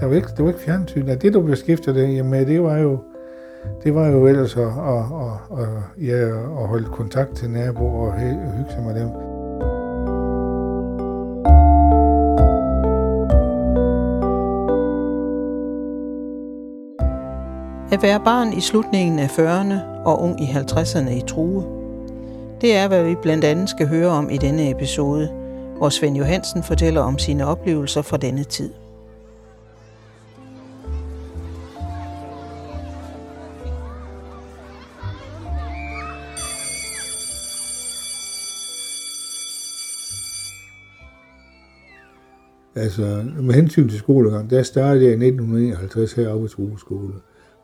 Der var ikke, det var ikke fjernsyn. Det, du beskæftigede dig med, øh, det var jo, det var jo ellers at, at, at, at, ja, at holde kontakt til naboer og hygge sig med dem. At være barn i slutningen af 40'erne og ung i 50'erne i True. Det er, hvad vi blandt andet skal høre om i denne episode, hvor Svend Johansen fortæller om sine oplevelser fra denne tid. Altså, med hensyn til skolegang, der startede jeg i 1951 heroppe i True Skole.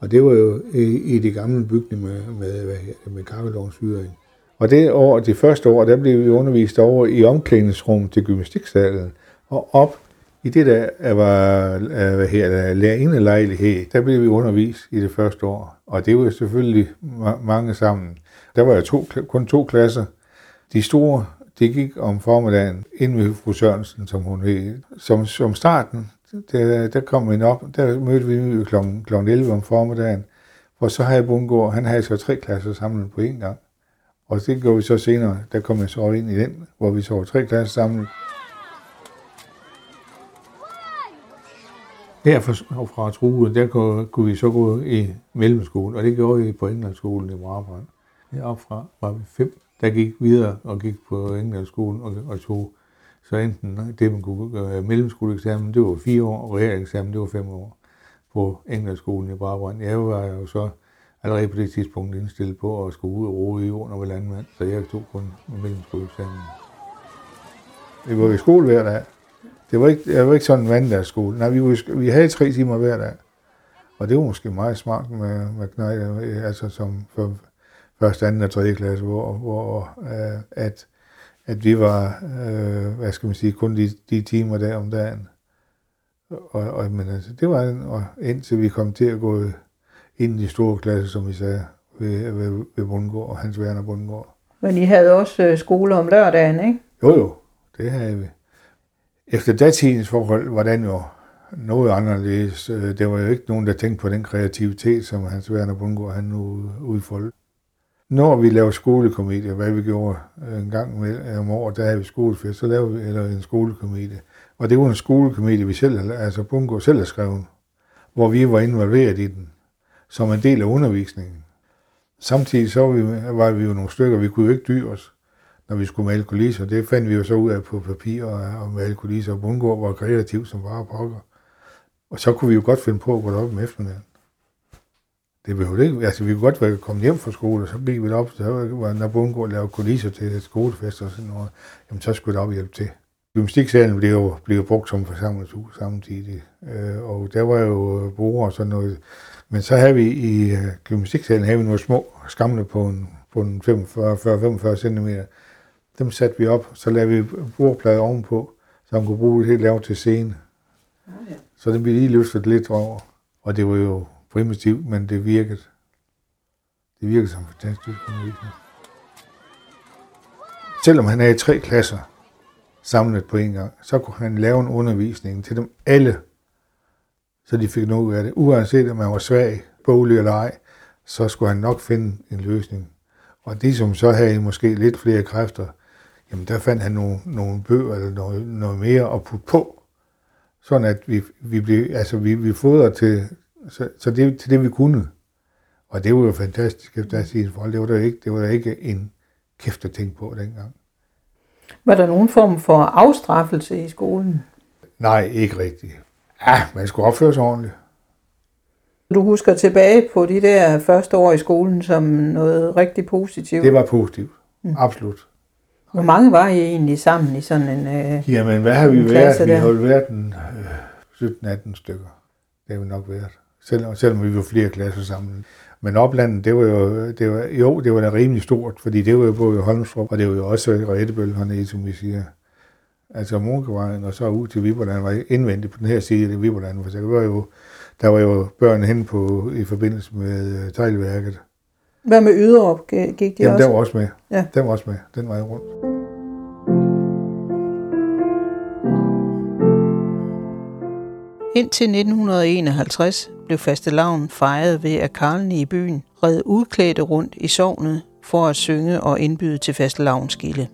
Og det var jo i, i de gamle bygninger med, med, med, med kakkelovnsfyring. Og det år, det første år, der blev vi undervist over i omklædningsrum til gymnastiksalen. Og op i det der var øh, hvad her, lærerindelejlighed, der blev vi undervist i det første år. Og det var selvfølgelig mange sammen. Der var jo to, kun to klasser. De store, det gik om formiddagen ind ved fru Sørensen, som hun hed. Som, som starten, der, der kom vi op, der mødte vi kl. kl. 11 om formiddagen, for så havde Bundgaard, han havde så tre klasser samlet på én gang. Og det gjorde vi så senere, der kom jeg så ind i den, hvor vi så tre klasser samlet. Her fra True, der kunne, kunne vi så gå i mellemskolen, og det gjorde vi på Englandsskolen i Brabrand. Heroppe fra var vi fem, jeg gik videre og gik på Englandsskolen og, og tog så enten det, man kunne gøre øh, mellemskoleeksamen, det var fire år, og realeksamen, det var fem år på Englandsskolen i Brabrand. Jeg var jo så allerede på det tidspunkt indstillet på at skulle ud og rode i jorden og være landmand, så jeg tog kun mellemskoleeksamen. Vi var i skole hver dag. Det var ikke, jeg var ikke sådan en mandagsskole. Nej, vi, var, vi havde tre timer hver dag. Og det var måske meget smart med, med knækker, altså som for første, anden og tredje klasse, hvor, hvor uh, at, at vi var, uh, hvad skal man sige, kun de, de timer der om dagen. Og, og men altså, det var og indtil vi kom til at gå ind i de store klasser, som vi sagde, ved, ved, ved Bundgaard og Hans Werner Bundgaard. Men I havde også øh, skole om lørdagen, ikke? Jo, jo, det havde vi. Efter datidens forhold var den jo noget anderledes. Øh, det var jo ikke nogen, der tænkte på den kreativitet, som Hans Werner Bundgaard han nu udfoldede. Når vi laver skolekomedie, hvad vi gjorde øh, en gang med, øh, om året, der havde vi skolefest, så lavede vi eller en skolekomedie. Og det var en skolekomedie, vi selv, altså Bungo selv har skrevet, hvor vi var involveret i den som en del af undervisningen. Samtidig så var vi, var vi jo nogle stykker, vi kunne jo ikke dyre os, når vi skulle male kulisser. Det fandt vi jo så ud af på papir og, og male kulisser, og Bungo var kreativ som bare pokker. Og så kunne vi jo godt finde på at gå op om eftermiddagen. Det behøvede ikke, altså vi kunne godt være kommet hjem fra skole, og så gik vi op, så var, når Bundgaard lavede kulisser til skolefest og sådan noget, jamen så skulle der op hjælpe til. Gymnastiksalen blev jo, blev brugt som forsamlingshus samtidig, øh, og der var jo bord og sådan noget, men så havde vi i øh, gymnastiksalen havde vi nogle små skamle på en, på en 45-45 cm. Dem satte vi op, så lavede vi bordplade ovenpå, så man kunne bruge det helt lavt til scene. Ah, ja. Så det blev lige løftet lidt over. Og det var jo primitivt, men det virkede. Det virkede som fantastisk undervisning. Selvom han havde tre klasser samlet på en gang, så kunne han lave en undervisning til dem alle så de fik noget af det. Uanset om man var svag, bolig eller ej, så skulle han nok finde en løsning. Og de, som så havde måske lidt flere kræfter, jamen der fandt han nogle, nogle bøger eller noget, noget mere at putte på, sådan at vi, vi blev, altså vi, vi fodrede til, så, så det, til det vi kunne. Og det var jo fantastisk efter at sige forhold. Det var der ikke, det var der ikke en kæft at tænke på dengang. Var der nogen form for afstraffelse i skolen? Nej, ikke rigtigt. Ja, man skulle opføre sig ordentligt. Du husker tilbage på de der første år i skolen som noget rigtig positivt? Det var positivt. Mm. Absolut. Hvor mange var I egentlig sammen i sådan en øh, Jamen, hvad har vi været? Vi har været en øh, 17-18 stykker. Det har vi nok været. Selvom, selvom vi var flere klasser sammen. Men oplandet, det var jo, det var, jo, det var da rimelig stort, fordi det var jo både Holmstrup, og det var jo også Rettebøl hernede, som vi siger altså Munkevejen, og så ud til Viborland, var indvendigt på den her side af Viborland, for der var jo, der var jo børn hen på, i forbindelse med uh, teglværket. Hvad med Yderup? Gik de Jamen, også? den var også med. Ja. Den var også med, den vej rundt. Indtil 1951 blev fastelavn fejret ved, at karlene i byen red udklædte rundt i sovnet for at synge og indbyde til fastelavnsgilde.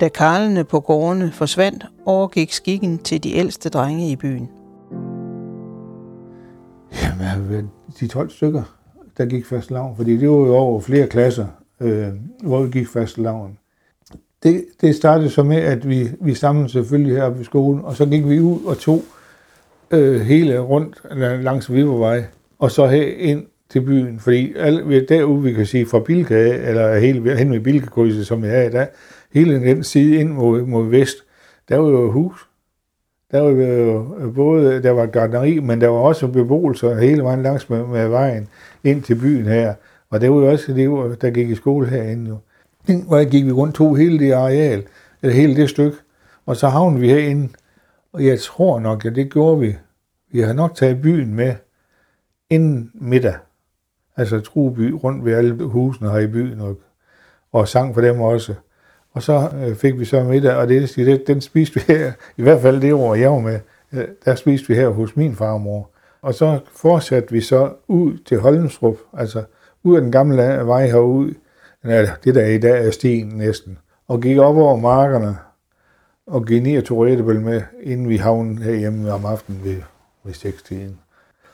Da karlene på gårdene forsvandt, overgik skikken til de ældste drenge i byen. Jamen, de 12 stykker, der gik fast lavn, fordi det var jo over flere klasser, øh, hvor vi gik fast lavn. Det, det startede så med, at vi, vi samlede selvfølgelig her på skolen, og så gik vi ud og tog øh, hele rundt langs Vibervej, og så her ind til byen, fordi alle, derude, vi kan sige fra Bilka, eller hele hen ved Bilkekrydset, som jeg er i dag, hele den side ind mod, mod vest, der var jo hus. Der var jo øh, både, der var gardneri, men der var også beboelser hele vejen langs med, med vejen ind til byen her. Og det var jo også det, der gik i skole herinde jo. Hvor gik vi rundt to hele det areal, eller hele det stykke, og så havnede vi herinde. Og jeg tror nok, at det gjorde vi. Vi har nok taget byen med inden middag. Altså Trueby rundt ved alle husene her i byen, og, og sang for dem også. Og så øh, fik vi så middag, og det, det, den spiste vi her, i hvert fald det år, jeg var med, øh, der spiste vi her hos min farmor. Og så fortsatte vi så ud til Holmstrup, altså ud af den gamle vej herud, det der i dag er sten næsten, og gik op over markerne, og gik ned og tog med, inden vi havnede herhjemme om aftenen ved, ved 6 tiden.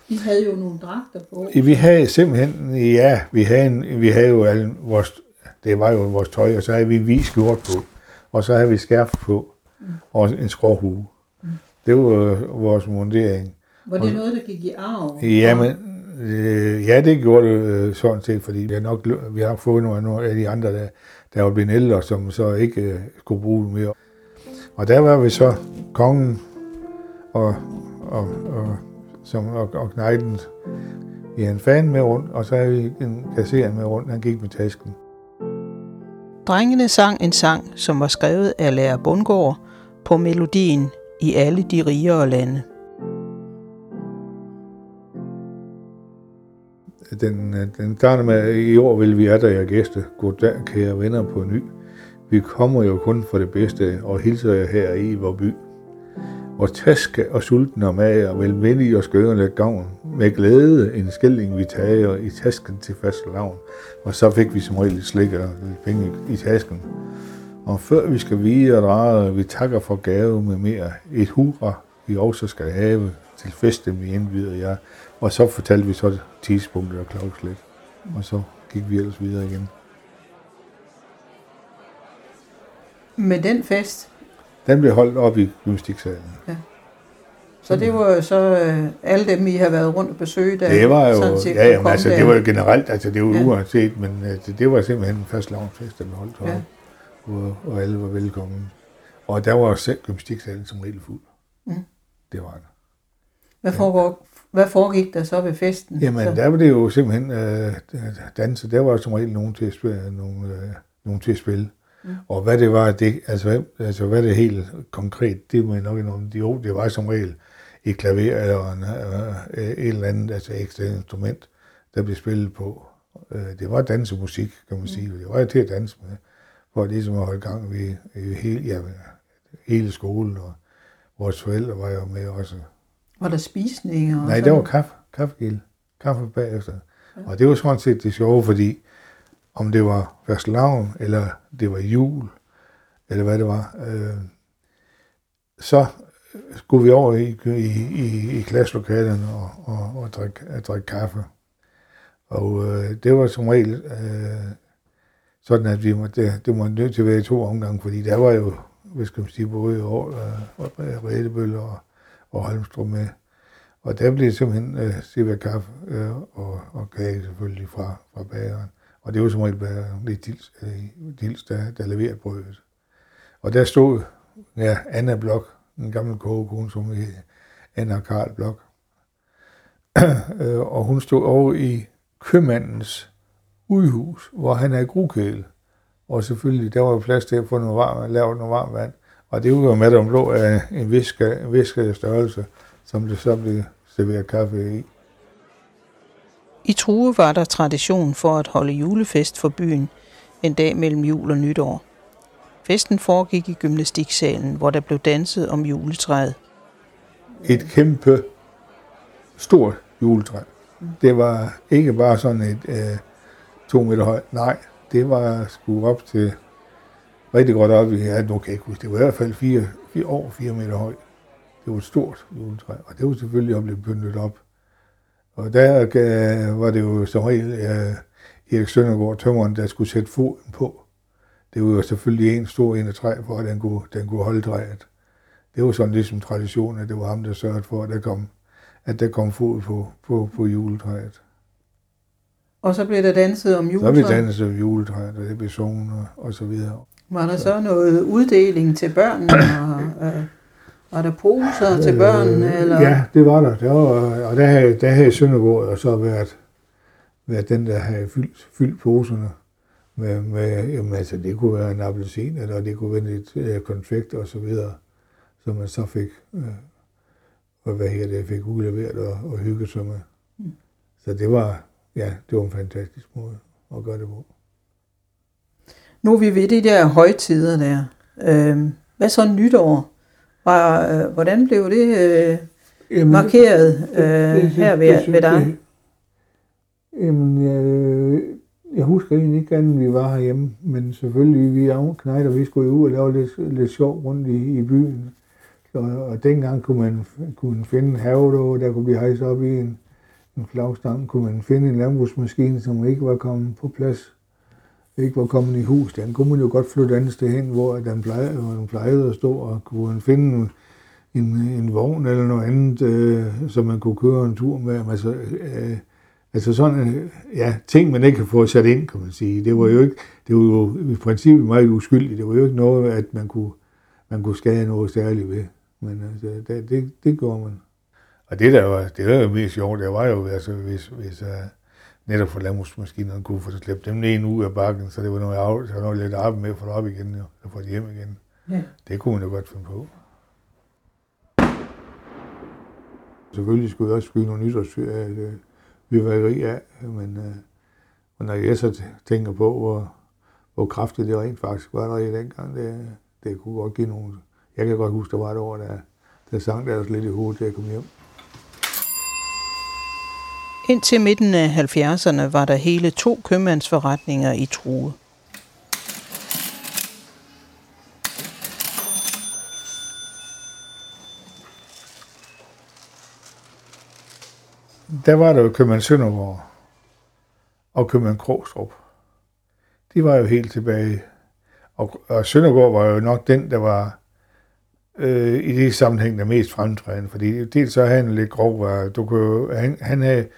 I havde jo nogle dragter på. Vi havde simpelthen, ja, vi havde, en, vi havde jo alle vores det var jo vores tøj, og så havde vi hvid skjort på, og så havde vi skærf på, mm. og en skråhue. Mm. Det var vores mundering. Var det og, noget, der gik i arv? Ja, men, øh, ja, det gjorde det øh, sådan set, fordi vi har nok vi har fået nogle, nogle af de andre, der, der var blevet ældre, som så ikke øh, skulle bruge det mere. Og der var vi så kongen og, og, og, som, og, og knejten. Vi havde en fan med rundt, og så havde vi en kasserer med rundt, han gik med tasken. Drengene sang en sang, som var skrevet af lærer Bundgaard på melodien i alle de rigere lande. Den, den starter med, i år vil vi er der jer gæste. Goddag, kære venner på ny. Vi kommer jo kun for det bedste og hilser jer her i vores by og taske og sulten og mager, velvendig og skøre lidt gavn. Med glæde en skilling vi tager i tasken til fast lavn. Og så fik vi som regel lidt slik og lidt penge i tasken. Og før vi skal vide og drage, vi takker for gave med mere. Et hurra, vi også skal have til festen, vi indbyder jer. Og så fortalte vi så tidspunktet og klokkeslæt. Og så gik vi ellers videre igen. Med den fest, den blev holdt op i gymnastiksalen. Ja. Så det var jo så øh, alle dem, I har været rundt og besøge, der det var jo, sådan set, ja, jamen, altså, det var jo generelt, altså det var ja. uanset, men altså, det var simpelthen en fast lavnsfest, der blev holdt ja. og, og alle var velkommen. Og der var selv gymnastiksalen som regel fuld. Mm. Det var det. Hvad, foregår, hvad foregik der så ved festen? Jamen, så? der var det jo simpelthen øh, danse. Der var som regel nogen til at spille. Nogen, øh, nogen til at spille. Mm. Og hvad det var, det, altså, altså hvad det helt konkret, det må jeg nok indrømme. Jo, det var som regel et klaver eller en, øh, et eller andet altså ekstra instrument, der blev spillet på. Øh, det var dansemusik, kan man sige. Det var til at danse med, for ligesom at holde gang ved hele, ja, hele skolen, og vores forældre var jo med også. Var der spisninger? Nej, der var kaffe, kaffegilde, kaffe bagefter. Ja. Og det var sådan set det sjove, fordi om det var fastelavn, eller det var jul, eller hvad det var, øh, så skulle vi over i, i, i, i klasselokalerne og, og, og drikke, at drikke kaffe. Og øh, det var som regel øh, sådan, at vi måtte, det, det måtte nødt til at være i to omgange, fordi der var jo, hvad skal man sige, både år, øh, Redebøl og, og Holmstrup med. Og der blev det simpelthen øh, sikkert kaffe øh, og, og kage selvfølgelig fra, fra bageren. Og det var som regel bare lidt dils, øh, dils der, der leverede brødet. Og der stod ja, Anna Blok, en gammel kogekone, som hed Anna Karl Blok. Øh, og hun stod over i købmandens udhus, hvor han er grukæle. Og selvfølgelig, der var jo plads til at få noget varmt, lave noget varmt vand. Og det var jo med, at blå af øh, en viske, en viske størrelse, som det så blev serveret kaffe i. I True var der tradition for at holde julefest for byen en dag mellem jul og nytår. Festen foregik i gymnastiksalen, hvor der blev danset om juletræet. et kæmpe, stort juletræ. Det var ikke bare sådan et øh, to meter højt. Nej, det var sgu op til rigtig godt op ja, nu kan jeg ikke huske, det var i hvert fald fire, fire over fire meter højt. Det var et stort juletræ, og det var selvfølgelig blevet pyntet op. Og der øh, var det jo som regel øh, Erik Søndergaard, tømmeren, der skulle sætte foden på. Det var jo selvfølgelig en stor en af træ, for at den kunne, den kunne holde træet. Det var sådan ligesom traditionen, at det var ham, der sørgede for, at der kom, at der kom fod på, på, på juletræet. Og så blev der danset om Så juletræet. blev danset om juletræet, og det blev sunget og, og så videre. Var der så noget uddeling til børnene? og, øh, var der poser til børnene? Eller? Ja, det var der. der var, og der havde, der havde Søndergaard og så været, været den, der havde fyldt, fyldt poserne med, med jamen, altså, det kunne være en appelsin, eller det kunne være lidt øh, konfekt og så videre, som man så fik, øh, og hvad her det, fik udleveret og, og hygge sig med. Mm. Så det var, ja, det var en fantastisk måde at gøre det på. Nu er vi ved de der højtider der. Øh, hvad så nytår? Var, øh, hvordan blev det øh, Jamen, markeret øh, her ved, ved dig? Jamen, jeg, jeg husker egentlig ikke andet, vi var herhjemme, men selvfølgelig, vi afknejder, vi skulle jo ud og lave lidt, lidt sjov rundt i, i byen. Så, og dengang kunne man, kunne finde en have, der, der kunne blive hejst op i en, en flagstang, kunne man finde en landbrugsmaskine, som ikke var kommet på plads, ikke var kommet i hus. Den kunne man jo godt flytte andet sted hen, hvor den plejede, hvor den plejede at stå, og kunne man finde en, en, vogn eller noget andet, øh, som man kunne køre en tur med. Altså, øh, altså sådan, øh, ja, ting man ikke kan få sat ind, kan man sige. Det var jo ikke, det var jo i princippet meget uskyldigt. Det var jo ikke noget, at man kunne, man kunne skade noget særligt ved. Men altså, det, det, det gjorde man. Og det der var, det der var mest sjovt, det var jo, altså, hvis, hvis uh, netop for landbrugsmaskinerne kunne få slæbt dem ned ud af bakken, så det var noget, af, så noget lidt arbejde med at få det op igen, jo, og få det hjem igen. Ja. Det kunne man jo godt finde på. Selvfølgelig skulle jeg også skyde nogle nytårsfyrværkeri af, men, øh, når jeg så tænker på, hvor, hvor kraftigt det rent faktisk var der i dengang, det, det kunne godt give nogle... Jeg kan godt huske, der var et år, der, der sang der også lidt i hovedet, til jeg kom hjem. Indtil midten af 70'erne var der hele to købmandsforretninger i True. Der var der jo købmand Søndergaard og købmand Krogstrup. De var jo helt tilbage. Og, og Søndergaard var jo nok den, der var øh, i det sammenhæng der mest fremtrædende, fordi dels så havde han lidt grov, var, du kunne, han, han havde,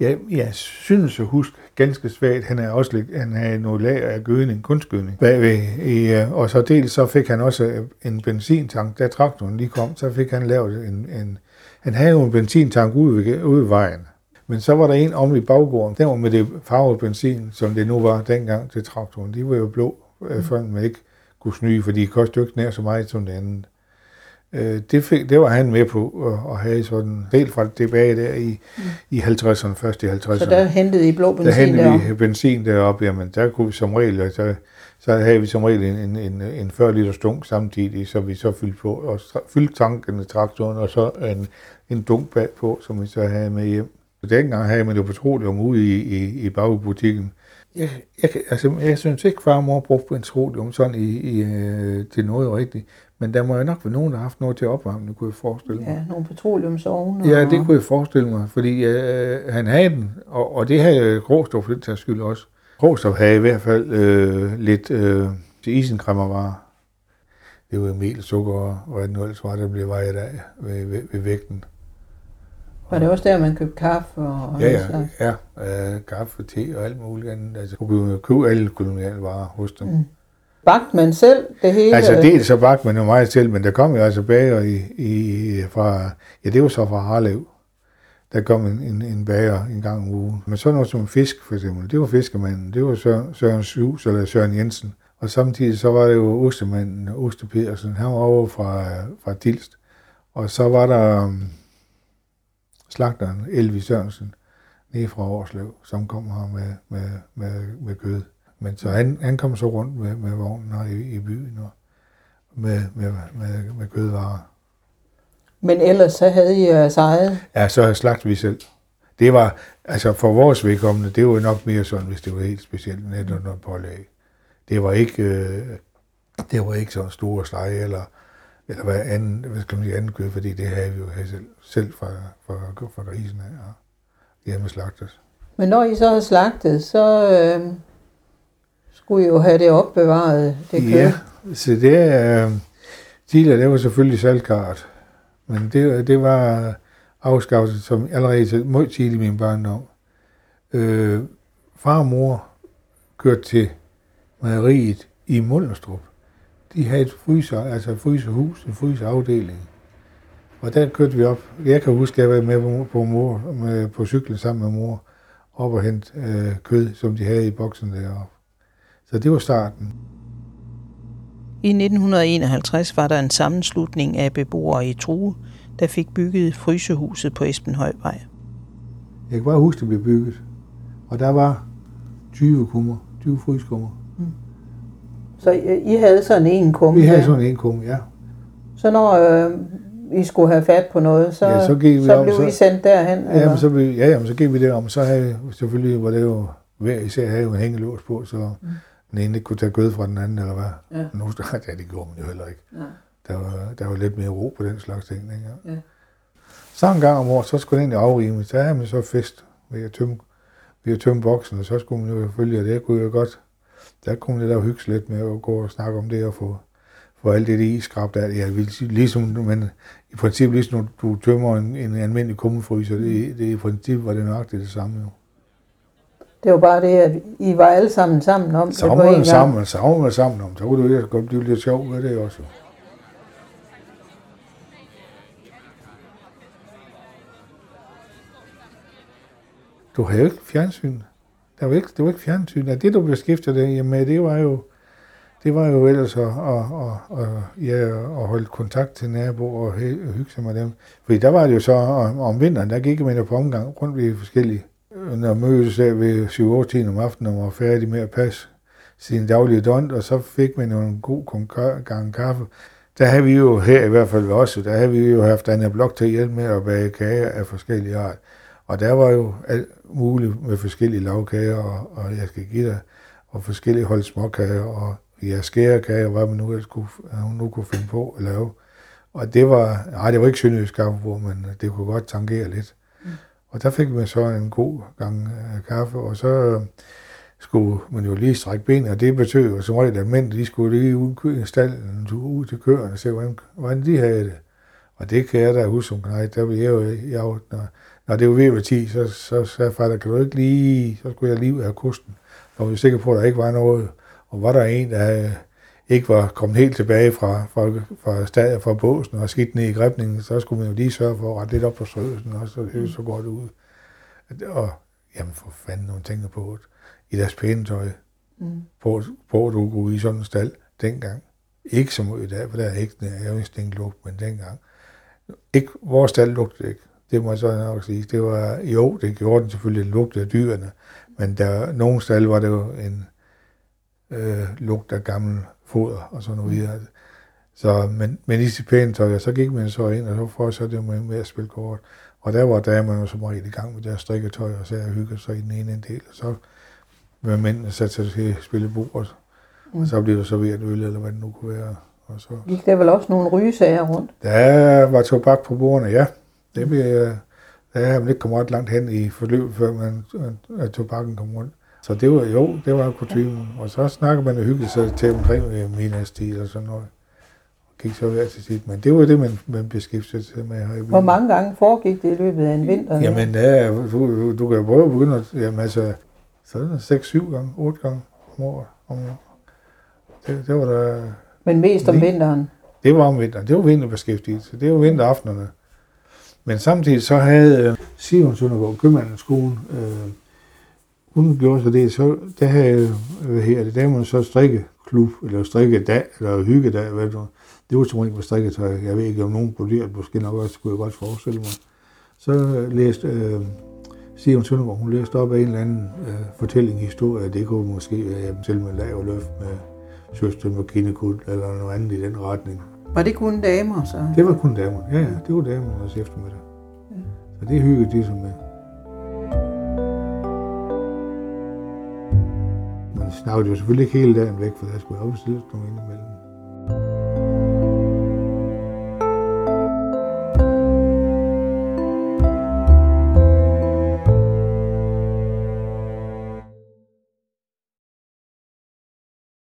ja, jeg synes at huske ganske svagt, han havde også lidt, han havde noget lager af gødning, kunstgødning. Bagved, øh, og så dels så fik han også en benzintank, da traktoren lige kom, så fik han lavet en, en han havde jo en benzintank ude, ved, ude ved vejen, men så var der en om i baggården, den var med det farvede benzin, som det nu var dengang til traktoren, de var jo blå, øh, før man ikke kunne snyde, for de kostede jo ikke nær så meget som det andet. Øh, det, fik, det var han med på at, have sådan, helt fra tilbage der i, mm. i 50'erne, først i 50'erne. Så der hentede I blå der benzin hentede der. vi benzin deroppe, jamen der kunne vi som regel, altså, så havde vi som regel en, en, en, en 40 liter stunk samtidig, så vi så fyldte på, og så fyldte tanken i traktoren, og så en, en dunk bagpå, som vi så havde med hjem. Så dengang havde man jo petroleum ude i, i, i bagbutikken. Jeg, jeg, altså, jeg synes ikke, far og mor brugte petroleum sådan i, i, øh, til noget rigtigt. Men der må jo nok være nogen, der har haft noget til opvarmning, kunne jeg forestille mig. Ja, nogle petroleumsovne. Ja, og- det kunne jeg forestille mig, fordi øh, han havde den, og, og det havde Gråstrup for den tages skyld også. Gråstrup havde i hvert fald øh, lidt øh, til isenkræmmervarer. Det var mel, sukker og hvad det nu ellers var, der blev vejet af ved, ved, ved vægten. Var det også der, man købte kaffe og Ja, alt ja, slags? ja. Øh, kaffe, te og alt muligt andet. Altså, kunne vi købe alle koloniale varer hos dem. Mm. Bagte man selv det hele? Altså dels så man jo meget selv, men der kom jo altså bager i, i, fra, ja det var så fra Harlev. Der kom en, en, en bager en gang om ugen. Men sådan noget som fisk for eksempel, det var fiskemanden, det var Søren, Søren Syvs eller Søren Jensen. Og samtidig så var det jo ostemanden, Oste Pedersen, han var over fra, fra Dilst. Og så var der um, slagteren Elvi Sørensen, nede fra Årslev, som kom her med, med, med, med kød. Men så han, han kom så rundt med, med vognen her i, i byen og med, med, med, med kødvarer. Men ellers så havde I jeres eget? Ja, så slagte vi selv. Det var, altså for vores vedkommende, det var nok mere sådan, hvis det var helt specielt netop noget pålæg. Det var ikke, øh, det var ikke så store steg, eller, eller hvad anden, hvad skal man sige, anden kød, fordi det havde vi jo selv, selv fra, fra, fra grisen af, og hjemme slagtet. Men når I så har slagtet, så øh, skulle jo have det opbevaret, det kød. Ja, så det er, øh, tidligere, det var selvfølgelig salgkart, men det, det var afskaffet som allerede meget tidligt i min barndom. Øh, far og mor kørte til mejeriet i Mullerstrup. De havde et fryser, altså et frysehus, en fryseafdeling. Og der kørte vi op. Jeg kan huske, at jeg var med på, mor, med, på cyklen sammen med mor, op og hente øh, kød, som de havde i boksen deroppe. Så det var starten. I 1951 var der en sammenslutning af beboere i True, der fik bygget frysehuset på Esbenhøjvej. Jeg kan bare huske, det blev bygget. Og der var 20 kummer, 20 fryskummer. Mm. Så I, I havde sådan en kumme? Vi havde sådan en kumme, ja. Så når øh, I skulle have fat på noget, så, ja, så, gik vi så om, blev så, I sendt derhen? Ja, jamen, så, blev, ja jamen, så gik vi derom, så havde selvfølgelig, var det jo, hver især havde jo en hængelås på, så mm. Den ene kunne tage gød fra den anden, eller hvad. Ja. Nu, ja, det gjorde man jo heller ikke. Ja. Der, var, der var lidt mere ro på den slags ting. Ikke? Ja. Så en gang om året, så skulle den egentlig afrime. Så havde man så fest ved at tømme, ved at tømme boksen, og så skulle man jo følge, og det kunne jo godt, der kunne man da hygge lidt med at gå og snakke om det og få, få alt det, i skrabt af. Ja, ligesom, men i princippet, ligesom når du tømmer en, en almindelig kummefryser, det, det i princippet var det nok det, det samme jo. Det var bare det, at I var alle sammen sammen om det på en gang. Sammen, sammen, sammen om, så kunne det jo godt blive lidt sjovt med det også. du havde jo ikke fjernsyn. Der var ikke, det var ikke fjernsyn. Det, du beskæftigede dig med, det var jo, det var jo ellers at, at, at, at, ja, at holde kontakt til naboer og hygge sig med dem. Fordi der var det jo så om, om vinteren, der gik man jo på omgang rundt ved forskellige, når mødtes der ved 7 10 om aftenen og var færdig med at passe sin daglige dont, og så fik man jo en god gang kaffe. Der har vi jo her i hvert fald også, der har vi jo haft Anna Blok til at hjælpe med at bage kager af forskellige art. Og der var jo alt muligt med forskellige lavkager, og, og jeg skal give dig, og forskellige hold småkager, og ja, skærekager, hvad man nu ellers kunne, hun nu kunne finde på at lave. Og det var, nej, det var ikke sønderjysk kaffebord, men det kunne godt tangere lidt. Og der fik man så en god gang uh, kaffe, og så øh, skulle man jo lige strække benene, og det betød jo som regel, at mænd de skulle lige ud i stallen, ud til køerne og se, hvordan, hvordan de havde det. Og det kan jeg da huske som knægt, der blev jeg jo, jeg, når, når det var ved at 10, så, så sagde far, der kan du ikke lige, så skulle jeg lige ud af kusten. Og vi var sikre på, at der ikke var noget. Og var der en, der ikke var kommet helt tilbage fra, fra, fra, stadiet, fra båsen og skidt ned i grebningen, så skulle man jo lige sørge for at rette lidt op på strøgelsen, og så det så godt ud. Og jamen for fanden, nogle tænker på det. I deres pæne tøj. Mm. På, på, at du kunne i sådan en stald dengang. Ikke som i dag, for der er ikke, jeg vidste ikke lugt, men dengang. Ikke, vores stald lugtede ikke. Det må jeg så nok sige. Det var, jo, det gjorde den selvfølgelig, den lugte af dyrene, men der, nogle steder var det jo en øh, lugt af gammel foder og sådan noget videre. Så, men, men i sit pæne tøj, så gik man så ind, og så fortsatte det med, med at spille kort. Og der var damerne som regel i gang med deres strikketøj, og så jeg hyggede sig i den ene del, og så med mændene satte sig til at spille bordet. Mm. Og så blev der serveret øl, eller hvad det nu kunne være. Og så... Gik der vel også nogle rygesager rundt? Der var tobak på bordene, ja. Det bliver, der er man ikke kommet ret langt hen i forløbet, før man, at tobakken kom rundt. Så det var jo, det var kutumen. Og så snakker man og hyggeligt sig til omkring minastil og sådan noget. Og gik så hver til sit. Men det var det, man, man beskæftigede sig med her i Hvor mange gange foregik det i løbet af en vinter? Jamen, ja, du, du kan prøve at begynde at, jamen altså, så det 6-7 gange, 8 gange om året. Om året. Det, det var der... Men mest om vinteren? Det var om vinteren. Det var vinterbeskæftigelse. Det var vinteraftenerne. Men samtidig så havde øh, Simon Søndergaard, købmandens kone, øh, hun gjorde så det, så der havde, hvad her, det der man så strikkeklub, eller strikkedag, eller hyggedag, hvad det Det var som regel med strikketøj. Jeg ved ikke, om nogen på det, måske nok også, skulle jeg godt forestille mig. Så øh, læste øh, Simon Søndergaard, hun læste op af en eller anden øh, fortælling, historie, det kunne måske være selv med lav løft med søster med kinekut, eller noget andet i den retning. Var det kun damer så? Det var kun damer. Ja, ja, det var damer også eftermiddag. Ja. Så det hyggede de sig med. Snakkede jo selvfølgelig ikke hele dagen væk, for der skulle jeg op og stille nogle indimellem.